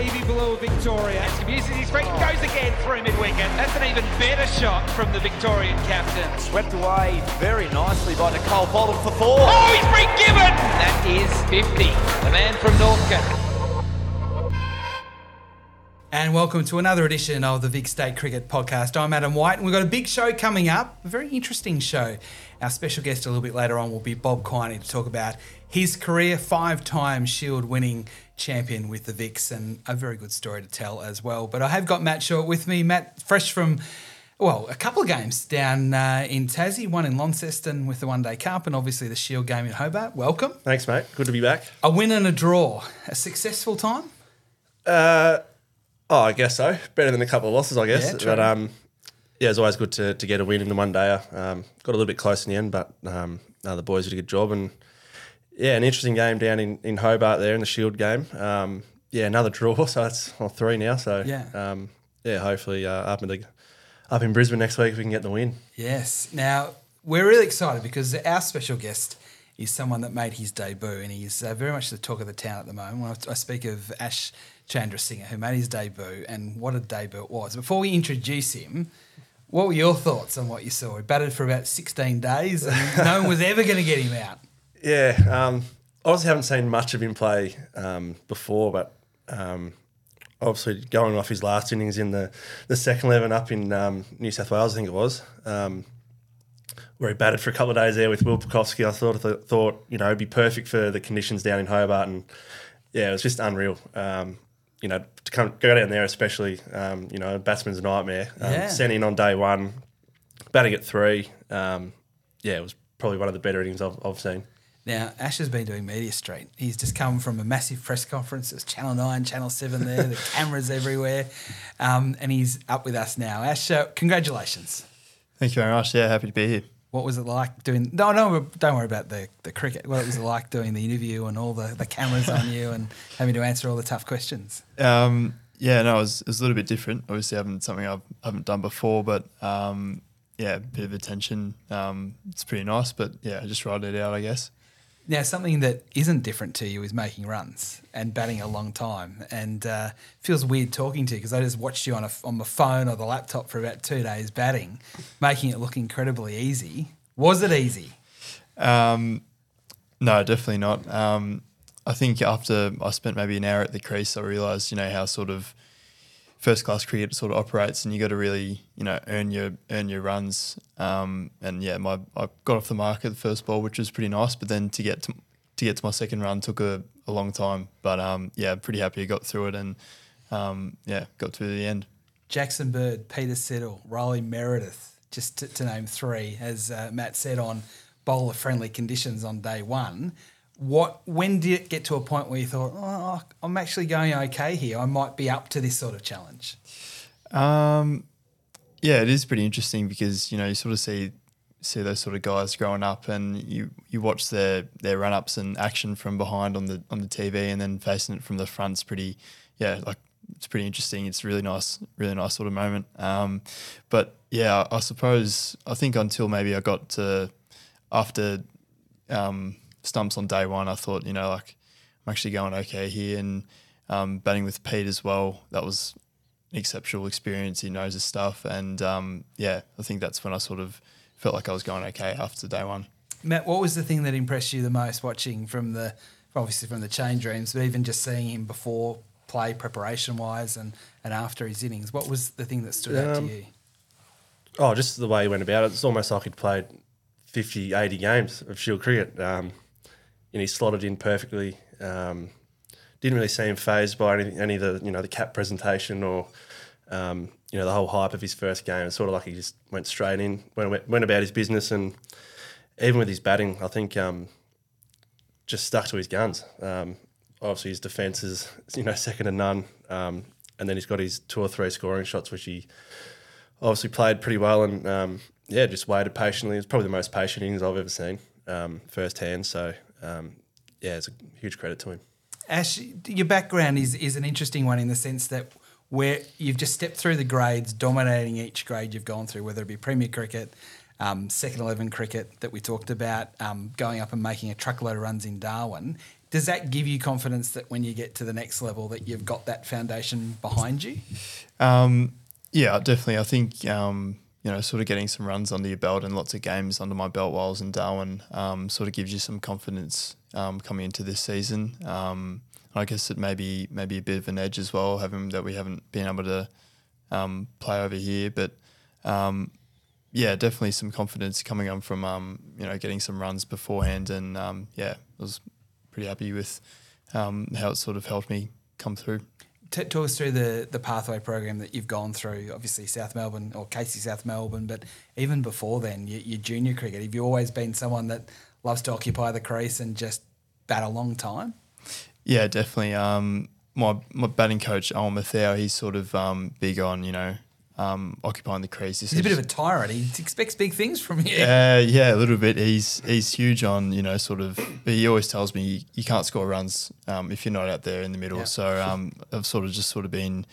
navy blue of Victoria. Uses his feet and goes again through mid-wicket. That's an even better shot from the Victorian captain. Swept away very nicely by Nicole Bolton for four. Oh, he's been given! That is 50. The man from Northcote. And welcome to another edition of the Vic State Cricket Podcast. I'm Adam White, and we've got a big show coming up, a very interesting show. Our special guest a little bit later on will be Bob Quiney to talk about his career, five time Shield winning champion with the Vics, and a very good story to tell as well. But I have got Matt Short with me. Matt, fresh from, well, a couple of games down uh, in Tassie, one in Launceston with the One Day Cup, and obviously the Shield game in Hobart. Welcome. Thanks, mate. Good to be back. A win and a draw. A successful time? Uh, oh, I guess so. Better than a couple of losses, I guess. Yeah, true. but um, yeah, it's always good to, to get a win in the one day. Um, got a little bit close in the end, but um, no, the boys did a good job. And yeah, an interesting game down in, in Hobart there in the Shield game. Um, yeah, another draw, so that's well, three now. So Yeah. um, yeah, hopefully uh, up in the up in Brisbane next week if we can get the win. Yes. Now, we're really excited because our special guest is someone that made his debut and he's uh, very much the talk of the town at the moment. When I, I speak of Ash Chandrasinghe, who made his debut, and what a debut it was. Before we introduce him, what were your thoughts on what you saw? He batted for about 16 days and no one was ever going to get him out. Yeah, um, obviously haven't seen much of him play um, before, but um, obviously going off his last innings in the, the second eleven up in um, New South Wales, I think it was, um, where he batted for a couple of days there with Will Pucovski. I thought th- thought you know it'd be perfect for the conditions down in Hobart, and yeah, it was just unreal. Um, you know, to come go down there, especially um, you know, batsman's nightmare. Um, Yeah. Sent in on day one, batting at three. Um, yeah, it was probably one of the better innings I've, I've seen. Now, Ash has been doing Media Street. He's just come from a massive press conference. It was Channel 9, Channel 7 there, the cameras everywhere. Um, and he's up with us now. Ash, uh, congratulations. Thank you very much. Yeah, happy to be here. What was it like doing? No, no, don't worry about the, the cricket. What was it like doing the interview and all the, the cameras on you and having to answer all the tough questions? Um, yeah, no, it was, it was a little bit different. Obviously, I haven't something I've, I haven't done before, but um, yeah, a bit of attention. Um, it's pretty nice, but yeah, I just ride it out, I guess. Now, something that isn't different to you is making runs and batting a long time. And uh, feels weird talking to you because I just watched you on a, on my phone or the laptop for about two days batting, making it look incredibly easy. Was it easy? Um, no, definitely not. Um, I think after I spent maybe an hour at the crease, I realised, you know, how sort of first class cricket sort of operates, and you got to really, you know, earn your earn your runs. Um, and yeah, my I got off the mark at the first ball, which was pretty nice. But then to get to to get to my second run took a, a long time. But um, yeah, pretty happy I got through it, and um, yeah, got to the end. Jackson Bird, Peter Siddle, Riley Meredith, just to, to name three, as uh, Matt said, on bowler friendly conditions on day one. What? When did it get to a point where you thought, oh, I'm actually going okay here? I might be up to this sort of challenge. Um, yeah, it is pretty interesting because you know you sort of see see those sort of guys growing up, and you you watch their their run ups and action from behind on the on the TV, and then facing it from the front's pretty, yeah, like it's pretty interesting. It's really nice, really nice sort of moment. Um, but yeah, I suppose I think until maybe I got to after um, stumps on day one, I thought you know like I'm actually going okay here, and um, batting with Pete as well. That was an exceptional experience. He knows his stuff, and um, yeah, I think that's when I sort of felt like I was going okay after day one. Matt, what was the thing that impressed you the most watching from the obviously from the change rooms, but even just seeing him before play preparation wise and, and after his innings? What was the thing that stood out to Um, you? Oh, just the way he went about it. It's almost like he'd played 50, 80 games of Shield cricket. Um, and he slotted in perfectly. Um, didn't really seem phased by any, any of the, you know, the cap presentation or, um, you know, the whole hype of his first game. It's sort of like he just went straight in, went, went about his business. And even with his batting, I think um, just stuck to his guns. Um, obviously, his defence is, you know, second to none. Um, and then he's got his two or three scoring shots, which he obviously played pretty well and um, yeah, just waited patiently. It's probably the most patient innings I've ever seen firsthand. So um, yeah, it's a huge credit to him. Ash, your background is is an interesting one in the sense that where you've just stepped through the grades, dominating each grade you've gone through, whether it be Premier Cricket, um, Second Eleven Cricket that we talked about, um, going up and making a truckload of runs in Darwin. Does that give you confidence that when you get to the next level that you've got that foundation behind you? Um, yeah, definitely. I think um, you know, sort of getting some runs under your belt and lots of games under my belt while I was in Darwin um, sort of gives you some confidence um, coming into this season. Um, I guess it may be maybe a bit of an edge as well, having that we haven't been able to um, play over here, but um, yeah, definitely some confidence coming on from um, you know getting some runs beforehand, and yeah, I was pretty happy with how it sort of helped me come through. T- talk us through the the pathway program that you've gone through. Obviously, South Melbourne or Casey South Melbourne, but even before then, your, your junior cricket. Have you always been someone that loves to occupy the crease and just bat a long time? Yeah, definitely. Um, my my batting coach Owen Mathau, he's sort of um, big on you know um, occupying the crease. He He's a bit of a tyrant. He expects big things from you. Uh, yeah, a little bit. He's he's huge on you know sort of. He always tells me you, you can't score runs um, if you're not out there in the middle. Yeah. So um, I've sort of just sort of been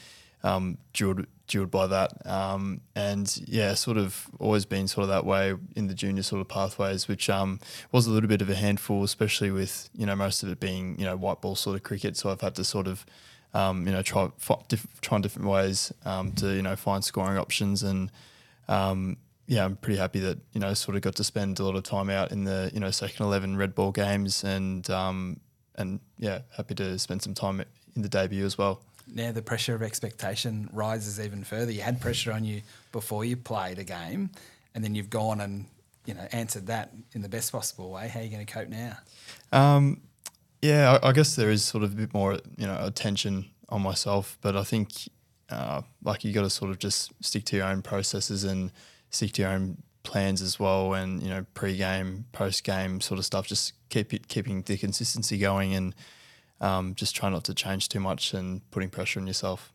um, drilled drilled by that, um, and yeah, sort of always been sort of that way in the junior sort of pathways, which um, was a little bit of a handful, especially with you know most of it being you know white ball sort of cricket. So I've had to sort of um, you know try diff- try different ways um, to you know find scoring options and um, yeah, I'm pretty happy that you know sort of got to spend a lot of time out in the you know second eleven red ball games and um, and yeah, happy to spend some time in the debut as well. Now the pressure of expectation rises even further. You had pressure on you before you played a game, and then you've gone and you know answered that in the best possible way. How are you going to cope now? Um, yeah, I, I guess there is sort of a bit more you know attention on myself, but I think uh, like you got to sort of just stick to your own processes and stick to your own plans as well, and you know pre-game, post-game sort of stuff. Just keep it, keeping the consistency going and um, just try not to change too much and putting pressure on yourself.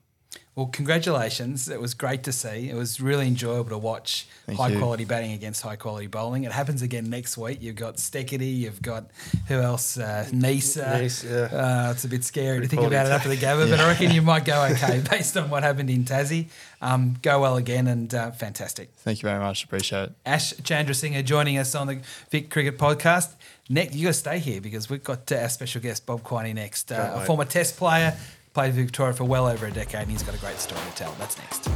Well, congratulations. It was great to see. It was really enjoyable to watch Thank high you. quality batting against high quality bowling. It happens again next week. You've got Steketee, you've got who else? Uh, Neser. Nice, yeah. Uh, it's a bit scary to think about it after the Gabba, but I reckon you might go okay based on what happened in Tassie. Um, go well again and uh, fantastic. Thank you very much. Appreciate it. Ash Chandrasinghe joining us on the Vic Cricket Podcast. Nick, you got to stay here because we've got uh, our special guest Bob Quiney next, uh, a former Test player, played Victoria for well over a decade, and he's got a great story to tell. That's next.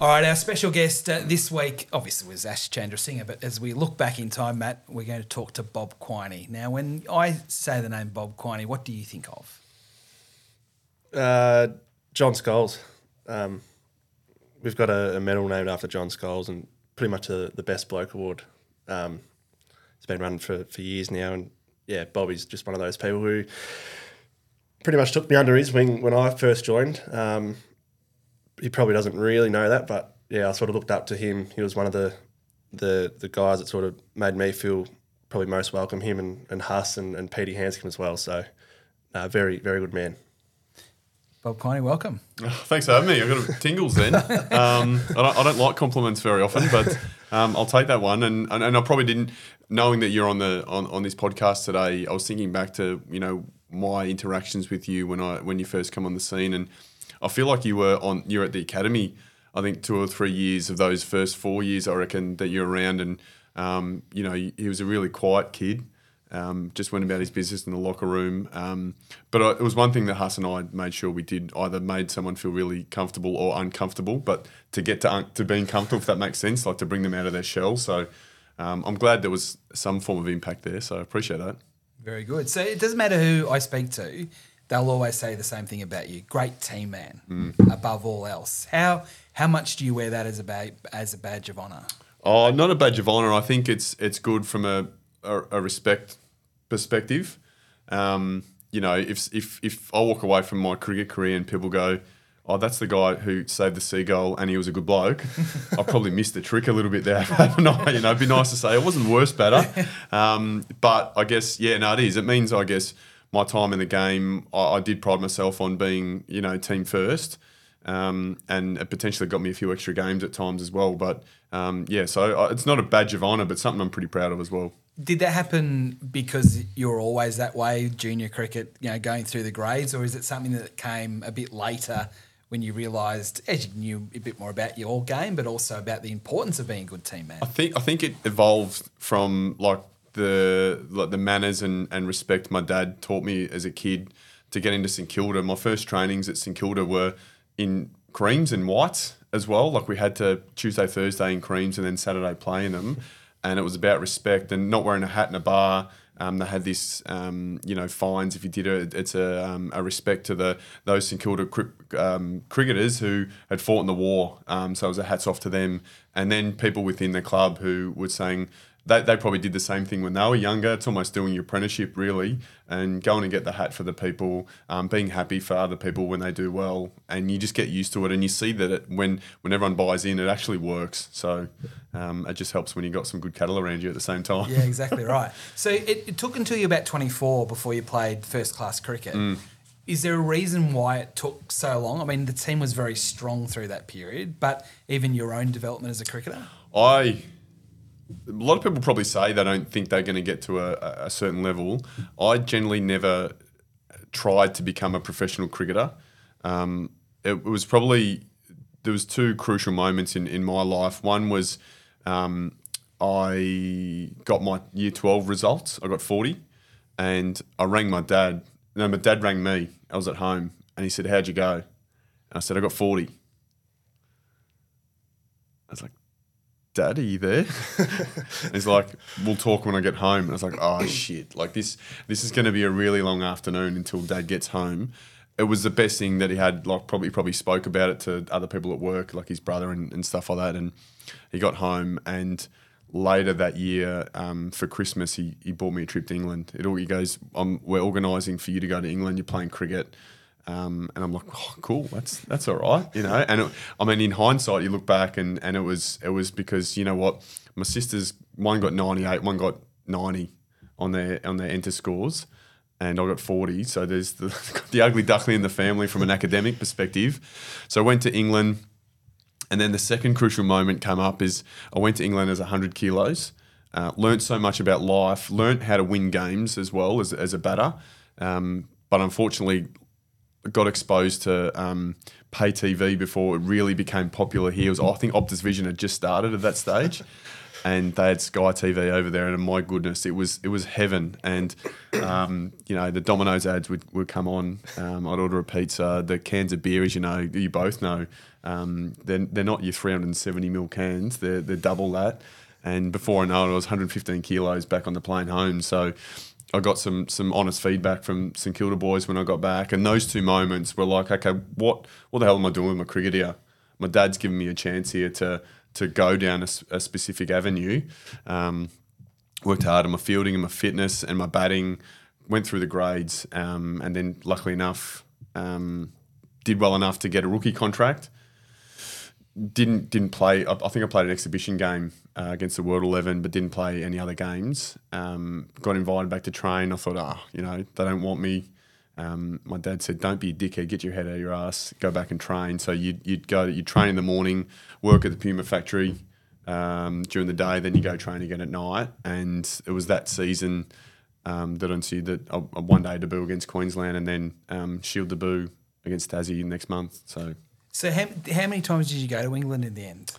All right, our special guest uh, this week obviously was Ash Chandra Chandrasinghe, but as we look back in time, Matt, we're going to talk to Bob Quiney. Now, when I say the name Bob Quiney, what do you think of? Uh, John Scholes. Um, we've got a, a medal named after John Scholes and pretty much a, the best bloke award. Um, it's been running for, for years now. And yeah, Bobby's just one of those people who pretty much took me under his wing when I first joined. Um, he probably doesn't really know that, but yeah, I sort of looked up to him. He was one of the the the guys that sort of made me feel probably most welcome. Him and, and Huss and, and Petey Handscomb as well. So, uh, very very good man. Bob Quiney, welcome. Thanks for having me. I've got tingles then. Um, I, don't, I don't like compliments very often, but um, I'll take that one. And, and and I probably didn't knowing that you're on the on, on this podcast today. I was thinking back to you know my interactions with you when I when you first come on the scene, and I feel like you were on you're at the academy. I think two or three years of those first four years, I reckon that you're around, and um, you know he, he was a really quiet kid. Um, just went about his business in the locker room. Um, but I, it was one thing that Huss and I made sure we did either made someone feel really comfortable or uncomfortable. But to get to un- to being comfortable, if that makes sense, like to bring them out of their shell. So um, I'm glad there was some form of impact there. So I appreciate that. Very good. So it doesn't matter who I speak to, they'll always say the same thing about you. Great team man, Mm. above all else. How how much do you wear that as a ba- as a badge of honour? Oh, not a badge of honor. I think it's it's good from a a, a respect perspective. Um, you know, if if if I walk away from my cricket career and people go, "Oh, that's the guy who saved the seagull and he was a good bloke," I probably missed the trick a little bit there. you know, it'd be nice to say it wasn't worse batter, um, but I guess yeah, no, it is. It means I guess my time in the game, I, I did pride myself on being you know team first um, and it potentially got me a few extra games at times as well. But um, yeah, so uh, it's not a badge of honour, but something I'm pretty proud of as well. Did that happen because you were always that way, junior cricket, you know, going through the grades, or is it something that came a bit later when you realised, as you knew a bit more about your game, but also about the importance of being a good team man? I think I think it evolved from like the like the manners and, and respect my dad taught me as a kid to get into St Kilda. My first trainings at St Kilda were in creams and whites as well. Like we had to Tuesday, Thursday in creams and then Saturday play in them. And it was about respect and not wearing a hat in a bar. Um, they had this, um, you know, fines if you did it. It's a, um, a respect to the those St Kilda cri- um, cricketers who had fought in the war. Um, so it was a hats off to them. And then people within the club who were saying, they, they probably did the same thing when they were younger. It's almost doing your apprenticeship, really, and going and get the hat for the people, um, being happy for other people when they do well, and you just get used to it, and you see that it, when when everyone buys in, it actually works. So um, it just helps when you got some good cattle around you at the same time. Yeah, exactly right. So it, it took until you were about 24 before you played first class cricket. Mm. Is there a reason why it took so long? I mean, the team was very strong through that period, but even your own development as a cricketer? I a lot of people probably say they don't think they're going to get to a, a certain level. I generally never tried to become a professional cricketer. Um, it, was probably there was two crucial moments in, in my life. One was um, I got my year twelve results. I got forty, and I rang my dad. No, my dad rang me. I was at home, and he said, "How'd you go?" And I said, "I got 40. I was like, Dad, are you there? He's like, we'll talk when I get home. And I was like, oh shit, like this, this is going to be a really long afternoon until Dad gets home. It was the best thing that he had. Like, probably probably spoke about it to other people at work, like his brother and, and stuff like that. And he got home, and later that year um, for Christmas, he, he bought me a trip to England. It all he goes, I'm, we're organising for you to go to England. You're playing cricket. Um, and I'm like, oh, cool, that's that's all right, you know. And it, I mean, in hindsight, you look back and, and it was it was because you know what, my sisters one got 98, one got 90 on their on their enter scores, and I got 40. So there's the, the ugly duckling in the family from an academic perspective. So I went to England, and then the second crucial moment came up is I went to England as 100 kilos. Uh, learned so much about life, learned how to win games as well as, as a batter. Um, but unfortunately, got exposed to um, pay TV before it really became popular here. It was I think Optus Vision had just started at that stage, and they had Sky TV over there, and my goodness, it was it was heaven. And um, you know the Domino's ads would, would come on. Um, I'd order a pizza. The cans of beer, as you know, you both know, um, they're they're not your 370 ml cans. They're they're double that. And before I know it, I was 115 kilos back on the plane home. So I got some some honest feedback from St Kilda boys when I got back, and those two moments were like, okay, what what the hell am I doing with my cricket here? My dad's giving me a chance here to to go down a, a specific avenue. Um, worked hard on my fielding and my fitness and my batting. Went through the grades, um, and then luckily enough, um, did well enough to get a rookie contract didn't didn't play. I, think I played an exhibition game uh, against the World Eleven, but didn't play any other games. Um, got invited back to train. I thought, ah, oh, you know, they don't want me. Um, my dad said, "Don't be a dickhead. Get your head out of your ass. Go back and train." So you'd, you'd go, you'd train in the morning, work at the Puma factory um, during the day, then you go train again at night. And it was that season um, that I see that a one day debut against Queensland, and then um, Shield debut against Tassie next month. So So how, how many times did you go to England in the end?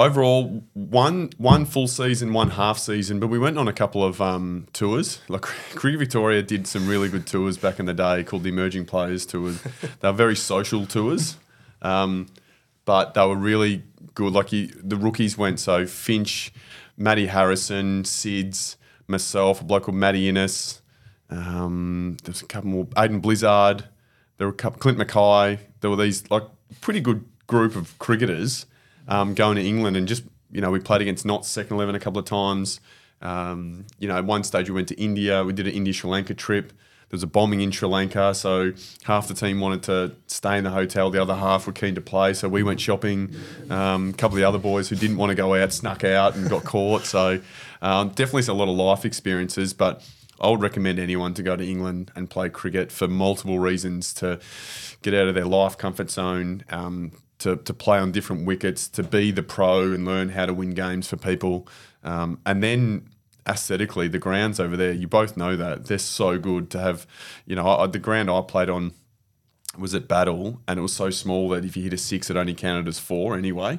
overall one one full season, one half season, but we went on a couple of um, tours. Like Cricket Victoria did some really good tours back in the day called the Emerging Players Tours. they were very social tours, um, but they were really good. Like you, the rookies went so Finch, Matty Harrison, Sids, myself, a bloke called Matty Innes. Um, there was a couple more. Aiden Blizzard. There were a couple. Clint McKay. There were these like pretty good group of cricketers um, going to England and just you know we played against Notts second eleven a couple of times. Um, you know, at one stage we went to India. We did an India Sri Lanka trip. There was a bombing in Sri Lanka, so half the team wanted to stay in the hotel. The other half were keen to play, so we went shopping. Um, a couple of the other boys who didn't want to go out snuck out and got caught. So um, definitely a lot of life experiences, but. I would recommend anyone to go to England and play cricket for multiple reasons to get out of their life comfort zone, um, to, to play on different wickets, to be the pro and learn how to win games for people. Um, and then aesthetically, the grounds over there, you both know that they're so good to have. You know, I, the ground I played on was at Battle, and it was so small that if you hit a six, it only counted as four anyway.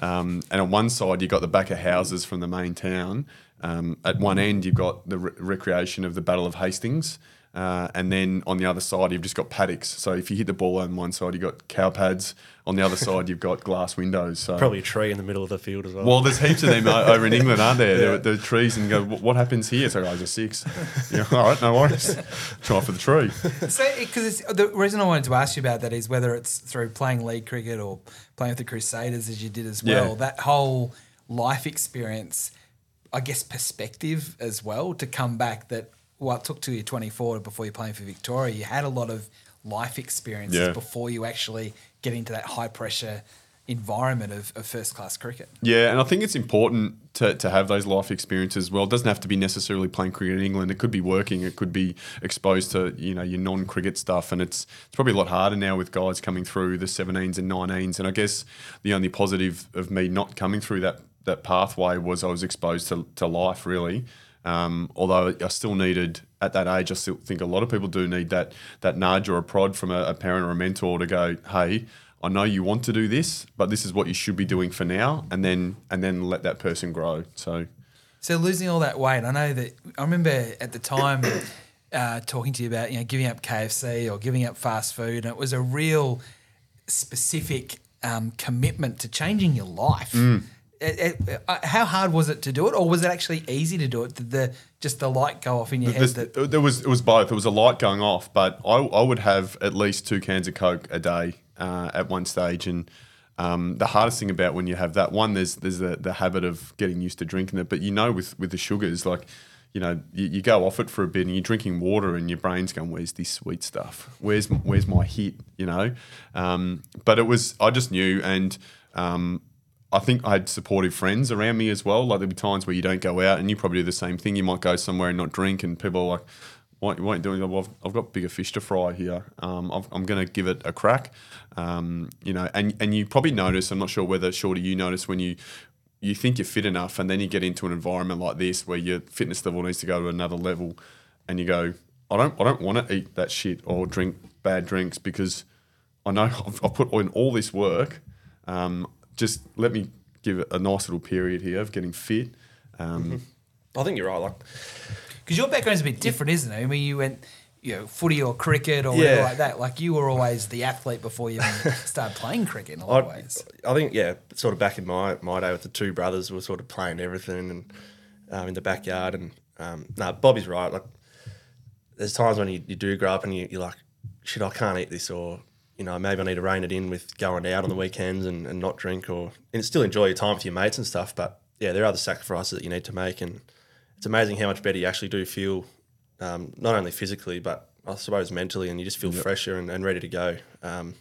Um, and on one side, you got the back of houses from the main town. Um, at one end, you've got the re- recreation of the Battle of Hastings. Uh, and then on the other side, you've just got paddocks. So if you hit the ball on one side, you've got cow pads. On the other side, you've got glass windows. So Probably a tree in the middle of the field as well. well, there's heaps of them over in England, aren't there? There, there are trees, and you go, "What- what happens here? So, oh, there's six. Yeah, all right, no worries. Try for the tree. So, because the reason I wanted to ask you about that is whether it's through playing league cricket or playing with the Crusaders as you did as well. Yeah. That whole life experience, I guess, perspective as well to come back. That well, it took till you're 24 before you're playing for Victoria. You had a lot of life experiences Yeah. before you actually get into that high pressure environment of, of first class cricket. Yeah, and I think it's important to, to have those life experiences as well. It doesn't have to be necessarily playing cricket in England. It could be working. It could be exposed to you know your non cricket stuff. And it's it's probably a lot harder now with guys coming through the 17s and 19s. And I guess the only positive of me not coming through that that pathway was I was exposed to, to life really. Um, although I still needed at that age, I still think a lot of people do need that that nudge or a prod from a, a parent or a mentor to go, hey. I know you want to do this, but this is what you should be doing for now, and then and then let that person grow. So So losing all that weight, I know that I remember at the time uh, talking to you about you know giving up KFC or giving up fast food, and it was a real specific um, commitment to changing your life. Mm. It- it- uh, how hard was it to do it, or was it actually easy to do it? Did the just the light go off in your head? That there was it was both. There was a light going off, but I, I would have at least two cans of Coke a day uh, at one stage. And um, the hardest thing about when you have that one, there's there's the, the habit of getting used to drinking it. But you know, with with the sugars, like you know, you, you go off it for a bit, and you're drinking water, and your brain's going, "Where's this sweet stuff? Where's where's my hit?" You know. Um, but it was I just knew, and um, I think I had supportive friends around me as well. Like there'd be times where you don't go out, and you probably do the same thing. You might go somewhere and not drink, and people are like, "Why, why aren't you doing that?" Well, I've, I've got bigger fish to fry here. Um, I've, I'm going to give it a crack. Um, you know, and and you probably notice. I'm not sure whether Shorty you notice when you you think you're fit enough, and then you get into an environment like this where your fitness level needs to go to another level, and you go, "I don't, I don't want to eat that shit or drink bad drinks because." I know I've, I've put in all this work. Um, just let me give it a nice little period here of getting fit. Um, I think you're right. Like, because your background's a bit different, isn't it? I mean, you went you know footy or cricket or whatever Yeah. like that. Like you were always the athlete before you even started playing cricket in a lot of I, ways. I think yeah, sort of back in my my day with the two brothers, we were sort of playing everything and um, in the backyard. And um, no, Bobby's right. Like, there's times when you, you do grow up and you, you're like, shit, I can't eat this, or you know, maybe I need to rein it in with going out on the weekends and, and not drink, or and still enjoy your time with your mates and stuff. But yeah, there are the sacrifices that you need to make, and it's amazing how much better you actually do feel, um, not only physically but I suppose mentally, and you just feel fresher and, and ready to go. Um,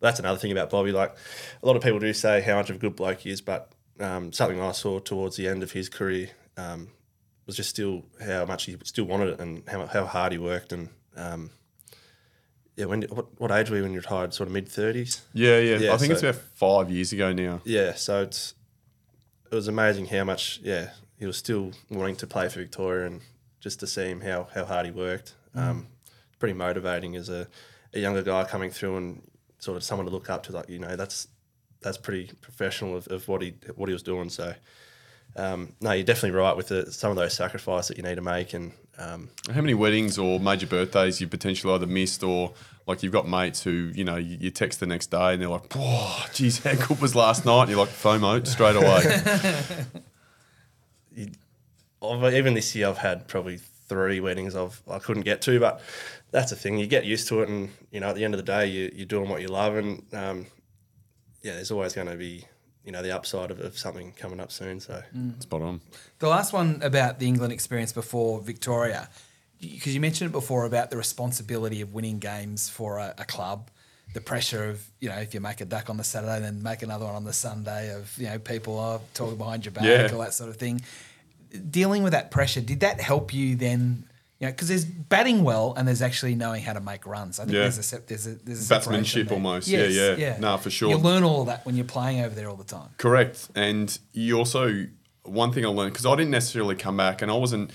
that's another thing about Bobby. Like a lot of people do say how much of a good bloke he is, but um, something I saw towards the end of his career um, was just still how much he still wanted it and how, how hard he worked. And um, yeah, when what, what age were you when you retired? Sort of mid thirties. yeah, yeah, Yeah, I think it's about five years ago now. Yeah, so it's it was amazing how much yeah he was still wanting to play for Victoria and just to see him how how hard he worked. Um, pretty motivating as a, a younger guy coming through and sort of someone to look up to. Like you know that's that's pretty professional of, of what he what he was doing. So um, no, you're definitely right with the, some of those sacrifices that you need to make and. Um, How many weddings or major birthdays you potentially either missed or like you've got mates who you know you, you text the next day and they're like, "Oh, geez, how good was last night?" And you're like, "FOMO straight away." I've, even this year, I've had probably three weddings I've I couldn't get to, but that's the thing. You get used to it, and you know, at the end of the day, you, you're doing what you love, and um, yeah, there's always going to be you know the upside of, of something coming up soon. So mm. Spot on. The last one about the England experience before Victoria, because you mentioned it before about the responsibility of winning games for a, a club, the pressure of you know if you make a duck on the Saturday, then make another one on the Sunday, of you know people are talking behind your back, Yeah. all that sort of thing. Dealing with that pressure, did that help you then? Know, because there's batting well and there's actually knowing how to make runs. I think Yeah. there's a there's a there's a Batsmanship almost. Yeah, yeah. yeah. Nah, for sure. You learn all that when you're playing over there all the time. Correct. And you also, one thing I learned, because I didn't necessarily come back and I wasn't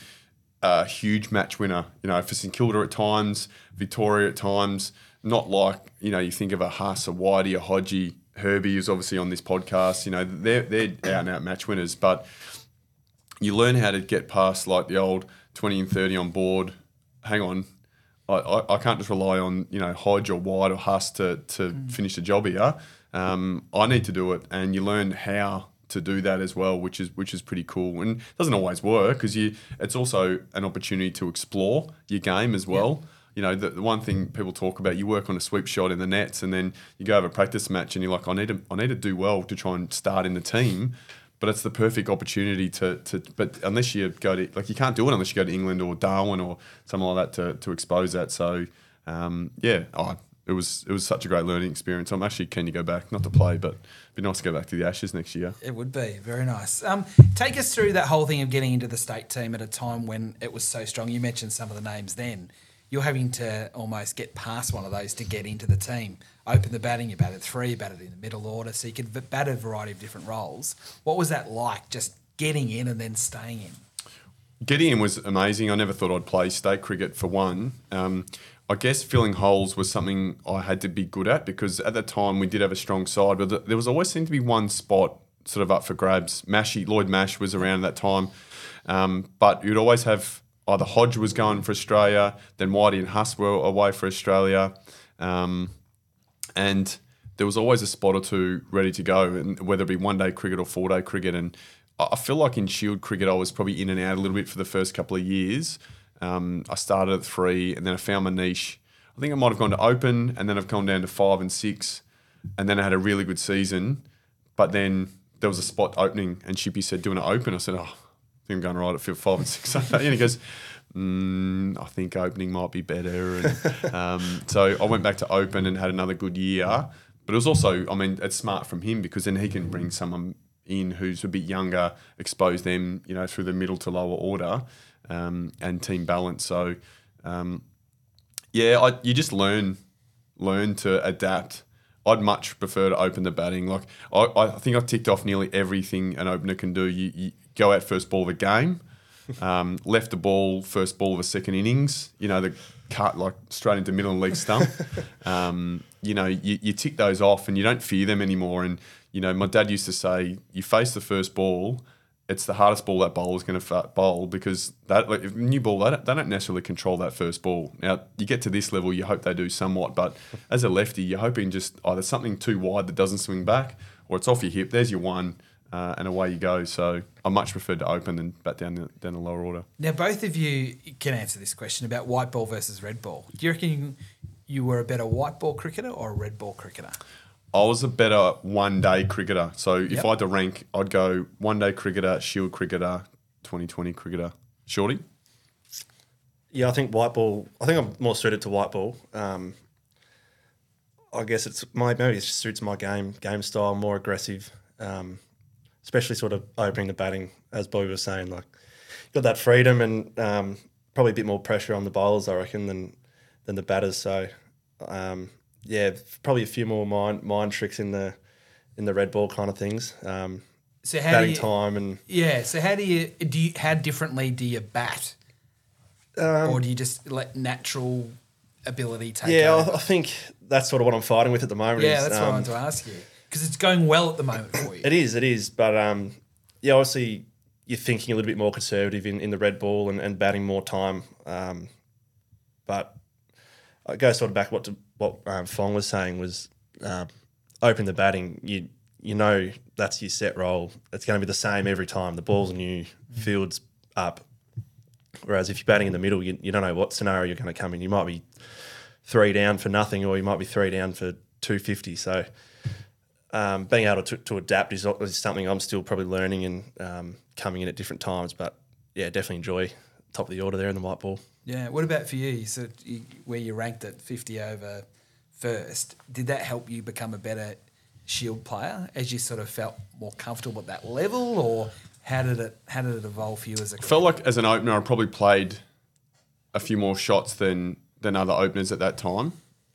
a huge match winner, you know, for St Kilda at times, Victoria at times. not like you know you think of a Huss, a Whitey, a Hodgie, Herbie, who's obviously on this podcast. You know they're they're out and out match winners, but you learn how to get past like the old twenty and thirty on board. Hang on, I, I, I can't just rely on you know Hodge or White or Huss to to finish the job here. Um, I need to do it, and you learn how to do that as well, which is which is pretty cool. And it doesn't always work because you it's also an opportunity to explore your game as well. You know, the, the one thing people talk about, you work on a sweep shot in the nets, and then you go have a practice match, and you're like, I need to I need to do well to try and start in the team. But it's the perfect opportunity to, to but unless you go to like you can't do it unless you go to England or Darwin or something like that to, to expose that. So um, yeah, oh, it was it was such a great learning experience. I'm actually keen to go back, not to play, but it'd be nice to go back to the Ashes next year. It would be very nice. Um, take us through that whole thing of getting into the state team at a time when it was so strong. You mentioned some of the names then. You're having to almost get past one of those to get into the team. Open the batting, you batted three, you batted in the middle order, so you could bat a variety of different roles. What was that like, just getting in and then staying in? Getting in was amazing. I never thought I'd play state cricket for one. Um, I guess filling holes was something I had to be good at because at the time we did have a strong side, but there was always seemed to be one spot sort of up for grabs. Mashy, Lloyd Mash was around at that time, um, but you'd always have either Hodge was going for Australia, then Whitey and Huss were away for Australia, um, and there was always a spot or two ready to go, and whether it be one day cricket or four day cricket. And I feel like in Shield cricket, I was probably in and out a little bit for the first couple of years. Um, I started at three, and then I found my niche. I think I might have gone to open, and then I've gone down to five and six, and then I had a really good season. But then there was a spot opening, and Chippy said, "Do you want to open?" I said, "Oh, I think I'm going right at five and six. and he goes, mm, "I think opening might be better." And um, so I went back to open and had another good year. But it was also, I mean, it's smart from him because then he can bring someone in who's a bit younger, expose them, you know, through the middle to lower order, um, and team balance. So, um, yeah, I, you just learn learn to adapt. I'd much prefer to open the batting. Like I, I think I've ticked off nearly everything an opener can do. You, you go out first ball of a game, um, left the ball first ball of a second innings. You know the cut like straight into middle and leg stump. Um, you know you, you tick those off and you don't fear them anymore. And you know my dad used to say, you face the first ball. It's the hardest ball that bowler's going to bowl because that like, new ball they don't, they don't necessarily control that first ball. Now you get to this level, you hope they do somewhat, but as a lefty, you're hoping just either something too wide that doesn't swing back, or it's off your hip. There's your one, uh, and away you go. So I much prefer to open than bat down the, down the lower order. Now, both of you can answer this question about white ball versus red ball. Do you reckon you, you were a better white ball cricketer or a red ball cricketer? I was a better one day cricketer. So if Yep. I had to rank, I'd go one day cricketer, shield cricketer, 2020 cricketer. Shorty? Yeah, I think white ball. I think I'm more suited to white ball. Um, I guess it's my maybe it suits my game game style, more aggressive, um, especially sort of opening the batting, as Bobby was saying. Like, got that freedom and um, probably a bit more pressure on the bowlers, I reckon, than than the batters. So, um, yeah, probably a few more mind mind tricks in the in the red ball kind of things. Um, So how batting you, time and Yeah. So how do you do? You, how differently do you bat, or do you just let natural ability take? yeah, over? I, I think that's sort of what I'm fighting with at the moment. yeah. is, That's what I um, wanted to ask you because it's going well at the moment for you. It is, it is. But um, yeah, obviously you're thinking a little bit more conservative in, in the red ball and, and batting more time. Um, but I go sort of back what to, what um, Fong was saying was um, open the batting. You you know that's your set role. It's going to be the same every time. The ball's new, field's up. Whereas if you're batting in the middle, you, you don't know what scenario you're going to come in. You might be three down for nothing, or you might be three down for two fifty. So um, being able to, to adapt is, is something I'm still probably learning and um, coming in at different times. But yeah, definitely enjoy top of the order there in the white ball. Yeah. What about for you? So you, where you ranked at fifty over first, did that help you become a better shield player as you sort of felt more comfortable at that level, or how did it how did it evolve for you as a I felt like as an opener, I probably played a few more shots than than other openers at that time.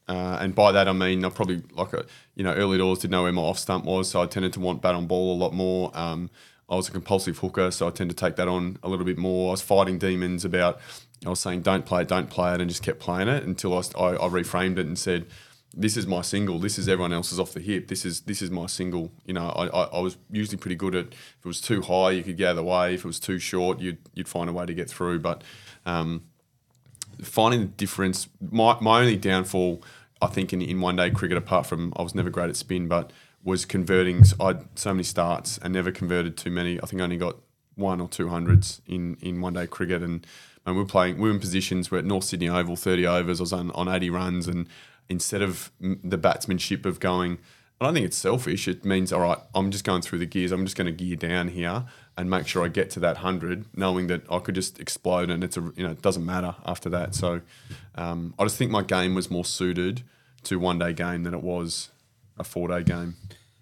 Uh, and by that I mean I probably like a you know early doors didn't know where my off stump was, so I tended to want bat on ball a lot more. Um, I was a compulsive hooker, so I tend to take that on a little bit more. I was fighting demons about. I was saying don't play it, don't play it, and just kept playing it until I, I, I reframed it and said, "This is my single. This is everyone else's off the hip. This is this is my single." You know, I, I, I was usually pretty good at. If it was too high, you could get out of the way. If it was too short, you'd you'd find a way to get through. But um, finding the difference. My, my only downfall, I think, in, in one day cricket, apart from I was never great at spin, but was converting. I had so many starts and never converted too many. I think I only got one or two hundreds in, in one day cricket. And, and we were playing, we were in positions where at North Sydney Oval, 30 overs, I was on, on 80 runs. And instead of the batsmanship of going, I don't think it's selfish. It means, all right, I'm just going through the gears. I'm just going to gear down here and make sure I get to that hundred, knowing that I could just explode and it's a you know it doesn't matter after that. So um, I just think my game was more suited to one day game than it was a four day game.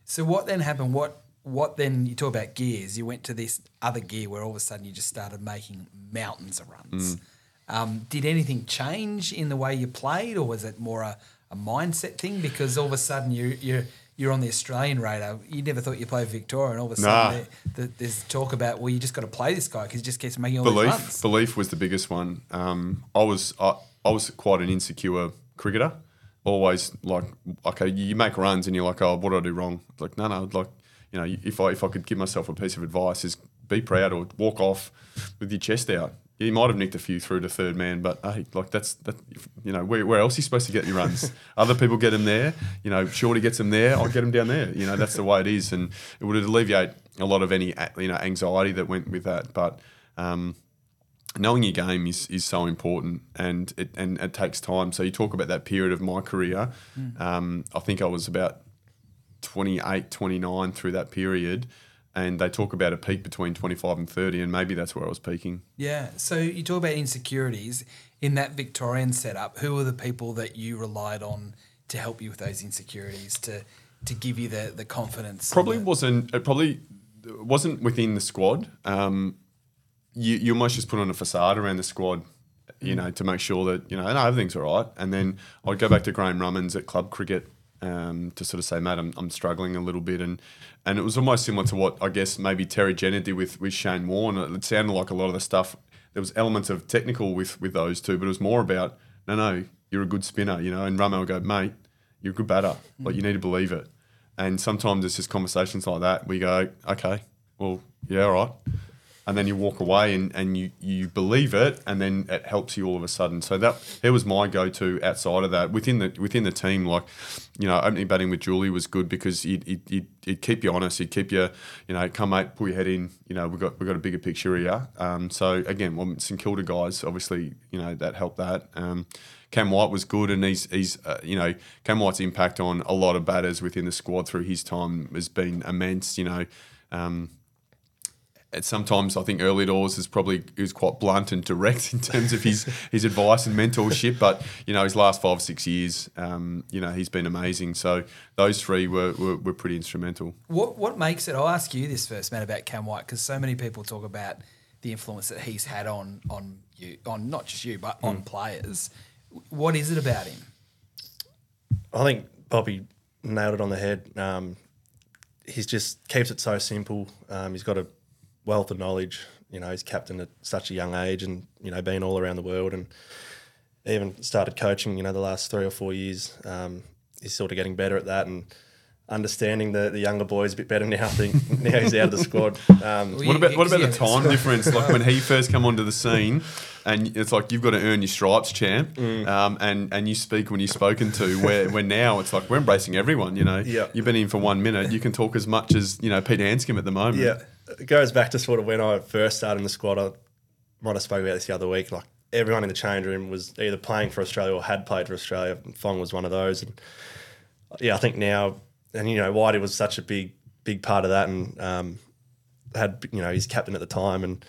So what then happened? What what then? You talk about gears. You went to this other gear where all of a sudden you just started making mountains of runs. Um, did anything change in the way you played, or was it more a, a mindset thing? Because all of a sudden you you you're on the Australian radar. You never thought you'd play Victoria, and all of a Nah. sudden there, there, there's talk about well, you just got to play this guy because he just keeps making all these belief runs. belief was the biggest one. Um, I was I, I was quite an insecure cricketer. Always like okay, you make runs and you're like, oh, what did I do wrong? Like no, no, like you know, if I if I could give myself a piece of advice, is be proud or walk off with your chest out. You might have nicked a few through to third man, but hey, like that's that. You know, where, where else are you supposed to get your runs? Other people get them there. You know, Shorty gets them there. I'll get them down there. You know, that's the way it is, and it would alleviate a lot of any you know anxiety that went with that. But um, knowing your game is, is so important and it and it takes time. So you talk about that period of my career. Um, I think I was about 28, 29 through that period. And they talk about a peak between 25 and 30, and maybe that's where I was peaking. Yeah. So you talk about insecurities in that Victorian setup. Who are the people that you relied on to help you with those insecurities to to give you the the confidence? Probably the- wasn't. It probably wasn't within the squad. Um, you you almost just put on a facade around the squad, you know, to make sure that you know, no, everything's all right. And then I'd go back to Graham Rummans at club cricket um, to sort of say, mate, I'm, I'm struggling a little bit, and and it was almost similar to what I guess maybe Terry Jenner did with with Shane Warne. It sounded like a lot of the stuff. There was elements of technical with with those two, but it was more about no, no, you're a good spinner, you know. And Rummo would go, mate, you're a good batter. Like you need to believe it. And sometimes it's just conversations like that. We go, okay, well, yeah, all right. And then you walk away and, and you, you believe it, and then it helps you all of a sudden. So that it was my go to outside of that within the within the team. Like, you know, opening batting with Julie was good because he'd, he'd, he'd, he'd keep you honest. He'd keep you, you know, come mate, pull your head in. You know, we got we got a bigger picture here. Um, so again, well, St Kilda guys, obviously, you know, that helped that. Um, Cam White was good, and he's he's uh, you know Cam White's impact on a lot of batters within the squad through his time has been immense. You know, um, sometimes I think early doors is probably he was quite blunt and direct in terms of his his advice and mentorship, but you know his last five six years, um, you know he's been amazing. So those three were were, were pretty instrumental. What what makes it? I'll ask you this first, man, about Cam White, because so many people talk about the influence that he's had on on you, on not just you, but on players. What is it about him? I think Bobby nailed it on the head. Um, he's just keeps it so simple. Um, he's got a wealth of knowledge. You know, he's captain at such a young age, and you know, been all around the world, and even started coaching. You know, the last three or four years. Um, he's sort of getting better at that and understanding the, the younger boys a bit better now. I think now he's out of the squad. Um, What about what about the Yeah, time difference? Like when he first come onto the scene, and it's like you've got to earn your stripes, champ. Um, and and you speak when you're spoken to. Where where now it's like we're embracing everyone. You know, Yeah. you've been in for one minute, you can talk as much as you know Pete Handscomb at the moment. Yeah, it goes back to sort of when I first started in the squad. I might have spoke about this the other week. Like everyone in the change room was either playing for Australia or had played for Australia. Fong was one of those, and yeah, I think now, and you know, Whitey was such a big, big part of that, and um, had you know he's captain at the time, and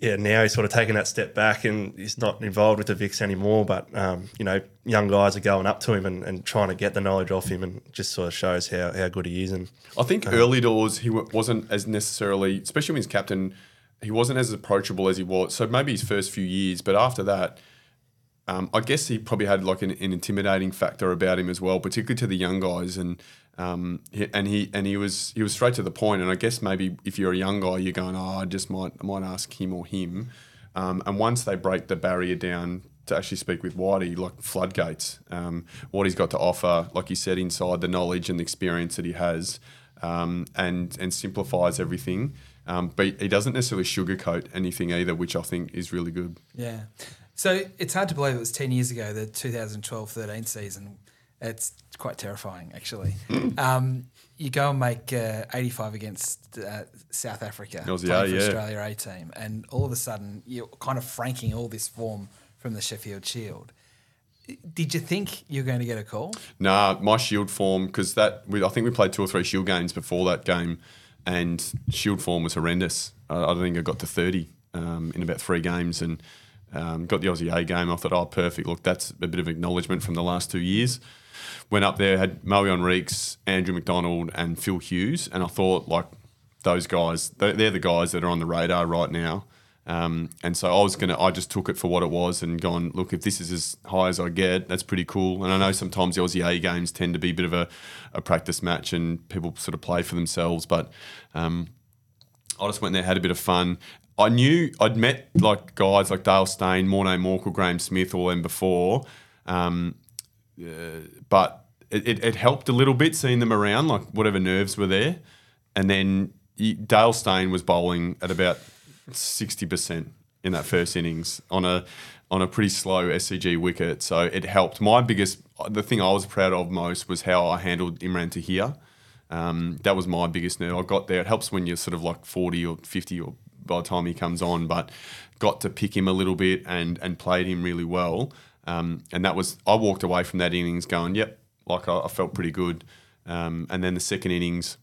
yeah, now he's sort of taken that step back and he's not involved with the Vics anymore. But um, you know, young guys are going up to him and, and trying to get the knowledge off him, and just sort of shows how, how good he is. And I think early doors he wasn't as necessarily, especially when he's captain, he wasn't as approachable as he was. So maybe his first few years, but after that, um, I guess he probably had like an, an intimidating factor about him as well, particularly to the young guys. And um, he, and he and he was he was straight to the point. And I guess maybe if you're a young guy, you're going, oh, I just might I might ask him or him. Um, and once they break the barrier down to actually speak with Whitey, like floodgates, um, what he's got to offer, like you said, inside the knowledge and the experience that he has, um, and and simplifies everything. Um, but he doesn't necessarily sugarcoat anything either, which I think is really good. Yeah. So it's hard to believe it was 10 years ago, the 2012 13 season. It's quite terrifying, actually. um, you go and make uh, 85 against uh, South Africa, playing for yeah. Australia A team, and all of a sudden you're kind of franking all this form from the Sheffield Shield. Did you think you're going to get a call? Nah, my Shield form because that we, I think we played two or three Shield games before that game, and Shield form was horrendous. I, I think I got to thirty um, in about three games, and um, got the Aussie A game. I thought, oh, perfect. Look, that's a bit of acknowledgement from the last two years. Went up there, had Moe Henriques, Andrew McDonald, and Phil Hughes, and I thought like those guys, they- they're the guys that are on the radar right now. Um, and so I was gonna, I just took it for what it was and gone, look, if this is as high as I get, that's pretty cool. And I know sometimes the Aussie A games tend to be a bit of a, a practice match and people sort of play for themselves, but um, I just went there, had a bit of fun. I knew I'd met like guys like Dale Steyn, Morne Morkel, Graeme Smith, all them before, um, uh, but it, it, helped a little bit seeing them around, like whatever nerves were there. And then he, Dale Steyn was bowling at about sixty percent in that first innings on a on a pretty slow SCG wicket, so it helped. My biggest, the thing I was proud of most was how I handled Imran Tahir. Um, that was my biggest nerve. I got there. It helps when you're sort of like 40 or 50 or by the time he comes on, but got to pick him a little bit and and played him really well. Um, and that was I walked away from that innings going, yep, like I, I felt pretty good. Um, and then the second innings,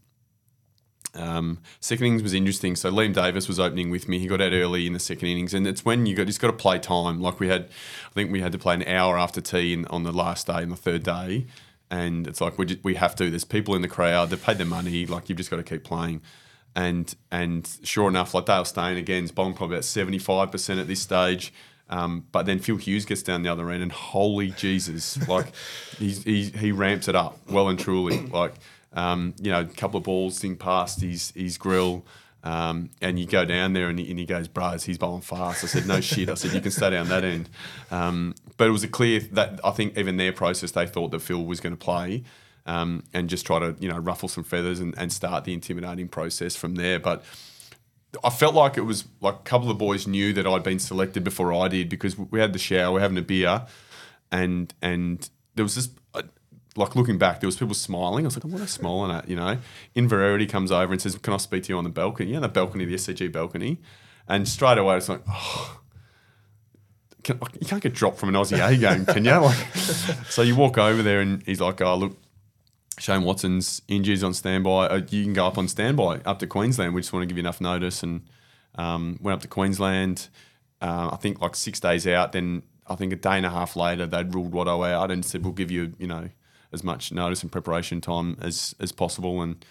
um, second innings was interesting. So Liam Davis was opening with me. He got out early in the second innings, and it's when you got just got to play time. Like we had, I think we had to play an hour after tea in, on the last day and the third day, and it's like we just, we have to. There's people in the crowd. They've paid their money. Like you've just got to keep playing. And and sure enough, like Dale Steyn again's bowling probably about seventy five percent at this stage. Um, but then Phil Hughes gets down the other end, and holy Jesus, like he's, he he ramps it up well and truly. Like um, you know, a couple of balls sing past his his grill. Um, and you go down there and he, and he goes, bros, he's bowling fast. I said, no shit. I said, you can stay down that end. Um, but it was a clear that I think even their process, they thought that Phil was going to play um, and just try to, you know, ruffle some feathers and, and start the intimidating process from there. But I felt like it was like a couple of boys knew that I'd been selected before I did because we had the shower, we're having a beer, and and there was this uh, like looking back, there was people smiling. I was like, what are smiling at? You know, Inverarity comes over and says, "Can I speak to you on the balcony?" Yeah, the balcony, the SCG balcony, and straight away it's like, oh. Can, you can't get dropped from an Aussie A game, can you? Like, so you walk over there and he's like, "Oh, look, Shane Watson's injuries on standby. Uh, you can go up on standby up to Queensland. We just want to give you enough notice and um, went up to Queensland. Uh, I think like six days out. Then I think a day and a half later they'd ruled Watto out and said we'll give you you know as much notice and preparation time as as possible. And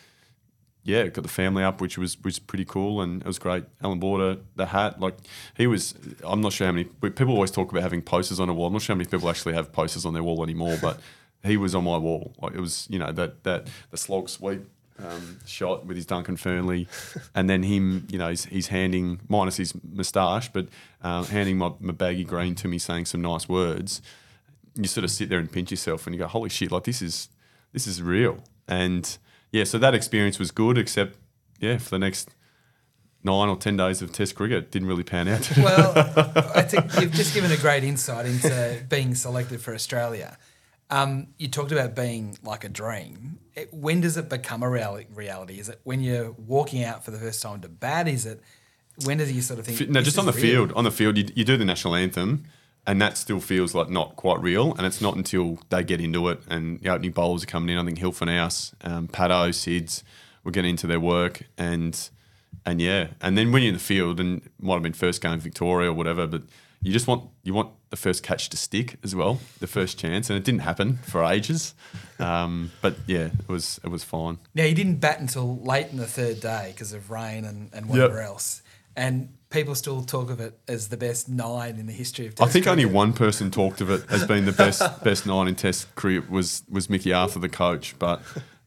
yeah, got the family up, which was was pretty cool, and it was great. Allan Border, the hat, like he was. I'm not sure how many people always talk about having posters on a wall. I'm not sure how many people actually have posters on their wall anymore, but he was on my wall. Like it was, you know, that that the slog sweep um, shot with his Duncan Fearnley, and then him, you know, he's, he's handing minus his moustache, but uh, handing my, my baggy green to me, saying some nice words. You sort of sit there and pinch yourself, and you go, "Holy shit! Like this is this is real." And yeah, so that experience was good, except yeah, for the next nine or ten days of Test cricket, didn't really pan out. Well, I think you've just given a great insight into being selected for Australia. Um, you talked about being like a dream. It, when does it become a reality, reality? Is it when you're walking out for the first time to bat? Is it when does you sort of think? no, just on the real"? field. On the field, you, you do the national anthem, and that still feels like not quite real. And it's not until they get into it, and the opening bowlers are coming in. I think Hilfenhaus, House, um, Pato, Sids, were getting into their work, and and yeah, and then when you're in the field, and might have been first game Victoria or whatever, but you just want you want the first catch to stick as well, the first chance, and it didn't happen for ages. Um, but yeah, it was it was fine. Now you didn't bat until late in the third day because of rain and, and whatever else. And people still talk of it as the best nine in the history of Test I think only one person talked of it as being the best best nine in Test cricket was was Mickey Arthur, the coach. But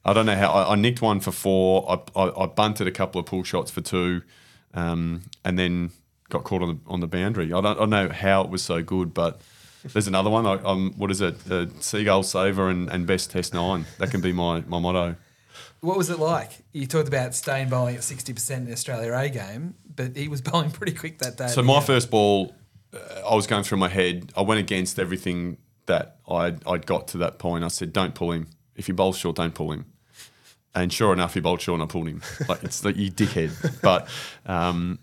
I don't know how I, I nicked one for four. I, I, I bunted a couple of pull shots for two, um, and then got caught on the on the boundary. I don't, I don't know how it was so good, but there's another one. I, um, what is it? Uh, Seagull saver and, and best Test nine. That can be my my motto. What was it like? You talked about Steyn bowling at 60% in the Australia A game, but he was bowling pretty quick that day. So my first ball, uh, I was going through my head. I went against everything that I'd, I'd got to that point. I said, "Don't pull him. If he bowls short, don't pull him." And sure enough, he bowled short, and I pulled him. Like it's like you dickhead. But um,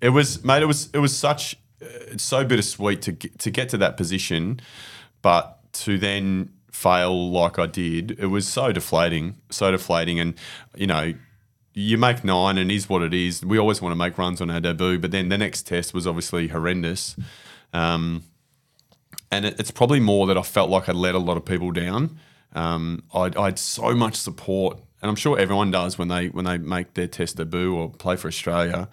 it was, mate. It was it was such uh, it's so bittersweet to get, to get to that position, but to then fail like I did, it was so deflating, so deflating. And you know, you make nine, and is what it is. We always want to make runs on our debut, but then the next test was obviously horrendous. Um, and it, it's probably more that I felt like I let a lot of people down. Um, I had so much support, and I'm sure everyone does when they when they make their test debut or play for Australia.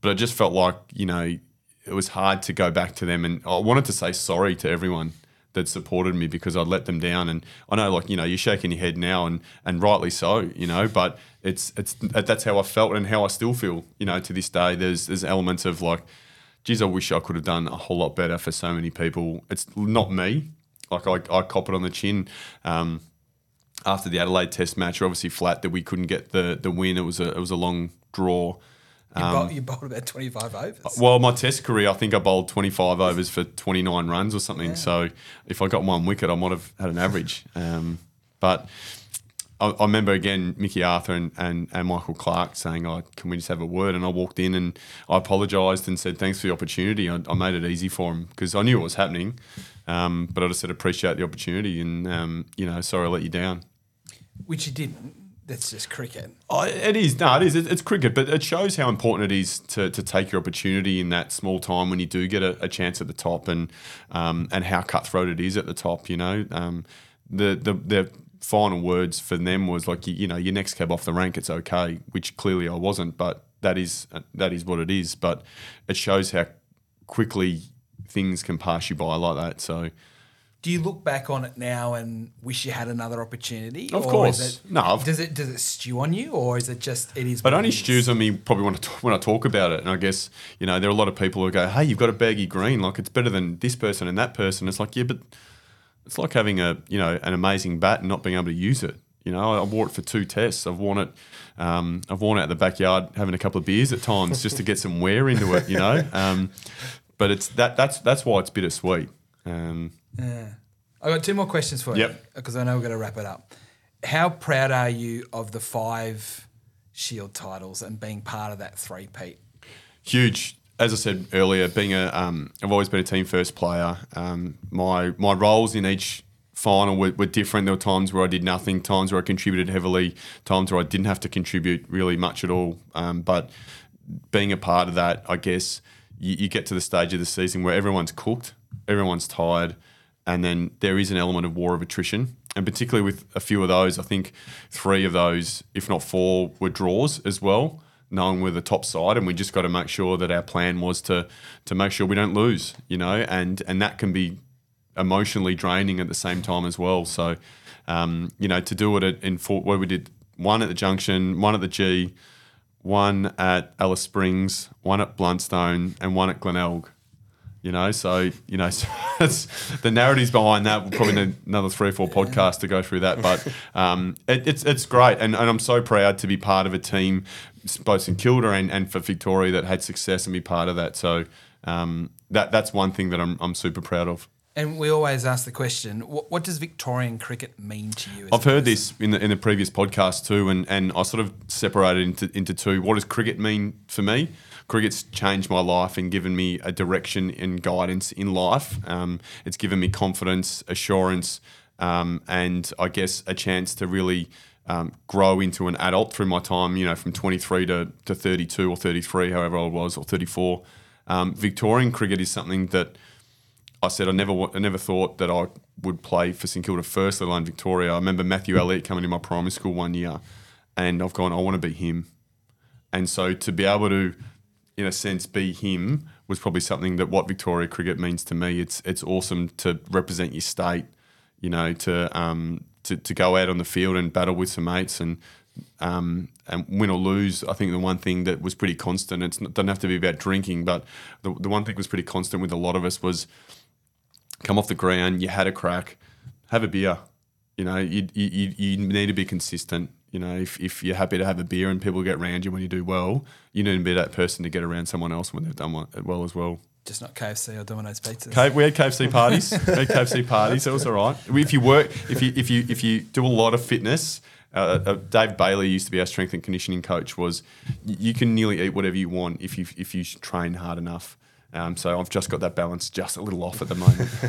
But I just felt like you know it was hard to go back to them, and I wanted to say sorry to everyone that supported me because I'd let them down. And I know, like you know, you're shaking your head now, and and rightly so, you know. But it's it's that's how I felt and how I still feel, you know, to this day. There's there's elements of like geez, I wish I could have done a whole lot better for so many people. It's not me. Like I, I cop it on the chin. Um, after the Adelaide Test match, obviously flat that we couldn't get the the win. It was a it was a long draw. You, um, bowled, you bowled about 25 overs. Well, my Test career, I think I bowled 25 overs for 29 runs or something. So if I got one wicket, I might have had an average. Um, but I, I remember again Mickey Arthur and, and, and Michael Clarke saying, "Oh, can we just have a word?" And I walked in and I apologised and said, "Thanks for the opportunity." I, I made it easy for him because I knew what was happening, um, but I just said appreciate the opportunity and um, you know sorry I let you down. Which you didn't. That's just cricket. Oh, it is. No, it is. It- It's cricket, but it shows how important it is to, to take your opportunity in that small time when you do get a, a chance at the top, and um, and how cutthroat it is at the top. You know, um, the the the final words for them was like, you, you know, your next cab off the rank, it's okay, which clearly I wasn't, but that is that is what it is. But it shows how quickly things can pass you by like that. So. Do you look back on it now and wish you had another opportunity? Of Or course. It, No, I've- Does it does it stew on you, or is it just it is? But only stews on me probably when I, t- when I talk about it. And I guess, you know, there are a lot of people who go, hey, you've got a baggy green. Like, it's better than this person and that person. It's like, yeah, but it's like having a, you know, an amazing bat and not being able to use it. You know, I wore it for two tests. I've worn it. Um, I've worn it at the backyard having a couple of beers at times just to get some wear into it. You know, um, but it's that. That's that's why it's bittersweet. Um, I got two more questions for Yep. you because I know we're going to wrap it up. How proud are you of the five Shield titles and being part of that three-peat? huge. As I said earlier, being a, um, I've always been a team first player. Um, my my roles in each final were, were different. There were times where I did nothing, times where I contributed heavily, times where I didn't have to contribute really much at all. Um, but being a part of that, I guess you, you get to the stage of the season where everyone's cooked, everyone's tired, and then there is an element of war of attrition. And particularly with a few of those, I think three of those, if not four, were draws as well, knowing we're the top side, and we just got to make sure that our plan was to to make sure we don't lose, you know, and and that can be emotionally draining at the same time as well. So, um, you know, to do it in four, where we did one at the Junction, one at the G, one at Alice Springs, one at Blundstone, and one at Glenelg. You know, so you know, so the narratives behind that. We'll probably need another three or four podcasts to go through that, but um, it, it's it's great, and, and I'm so proud to be part of a team, both in Kilda and, and for Victoria that had success and be part of that. So um, that that's one thing that I'm I'm super proud of. And we always ask the question: What, what does Victorian cricket mean to you? I've heard person? this in the in the previous podcast too, and, and I sort of separated into into two. What does cricket mean for me? Cricket's changed my life and given me a direction and guidance in life. Um, it's given me confidence, assurance, um, and I guess a chance to really um, grow into an adult through my time. You know, from 23 to, to 32 or 33, however old I was, or 34. Um, Victorian cricket is something that I said I never I never thought that I would play for St Kilda first, let alone Victoria. I remember Matthew Elliott coming to my primary school one year, and I've gone, I want to be him. And so to be able to in a sense, be him was probably something that what Victoria cricket means to me. It's it's awesome to represent your state, you know, to um, to, to go out on the field and battle with some mates and um, and win or lose. I think the one thing that was pretty constant. Not, doesn't have to be about drinking, but the the one thing was pretty constant with a lot of us was come off the ground, you had a crack, have a beer. You know, you, you, you need to be consistent. You know, if, if you're happy to have a beer and people get around you when you do well, you need to be that person to get around someone else when they've done well- as well. Just not KFC or Domino's pizzas. K- we had KFC parties. we had KFC parties. That was all right. If you work, if you if you if you do a lot of fitness, uh, uh, Dave Bailey used to be our strength and conditioning coach. Was you can nearly eat whatever you want if you if you train hard enough. Um, so I've just got that balance just a little off at the moment.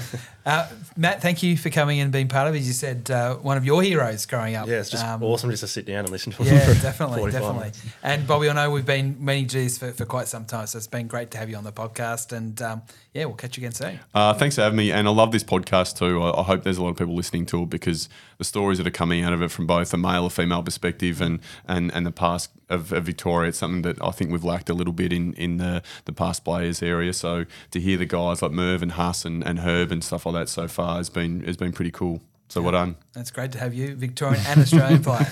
Uh, Matt, thank you for coming and being part of it. As you said, uh, one of your heroes growing up. Yeah, it's just Um, awesome just to sit down and listen to Yeah, for definitely, definitely. minutes. And Bobby, I know we've been meaning G's for, for quite some time, so it's been great to have you on the podcast. And um, yeah, we'll catch you again soon. Uh, thanks for having me, and I love this podcast too. I, I hope there's a lot of people listening to it because the stories that are coming out of it from both a male or female perspective and and, and the past of, of Victoria, it's something that I think we've lacked a little bit in, in the, the past players area. So to hear the guys like Merv and Huss and, and Herb and stuff like that so far has been has been pretty cool. So well done. It's great to have you, Victorian and Australian player.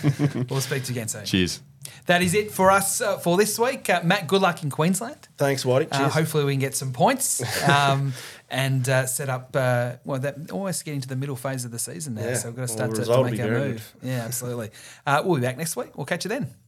We'll speak to you again soon. Cheers. That is it for us uh, for this week. Uh, Matt, good luck in Queensland. Thanks, Whitey. Uh, hopefully, we can get some points um, and uh, set up. Uh, well, that almost getting to the middle phase of the season now, Yeah. so we've got to start the to, to make our move. Yeah, absolutely. Uh, we'll be back next week. We'll catch you then.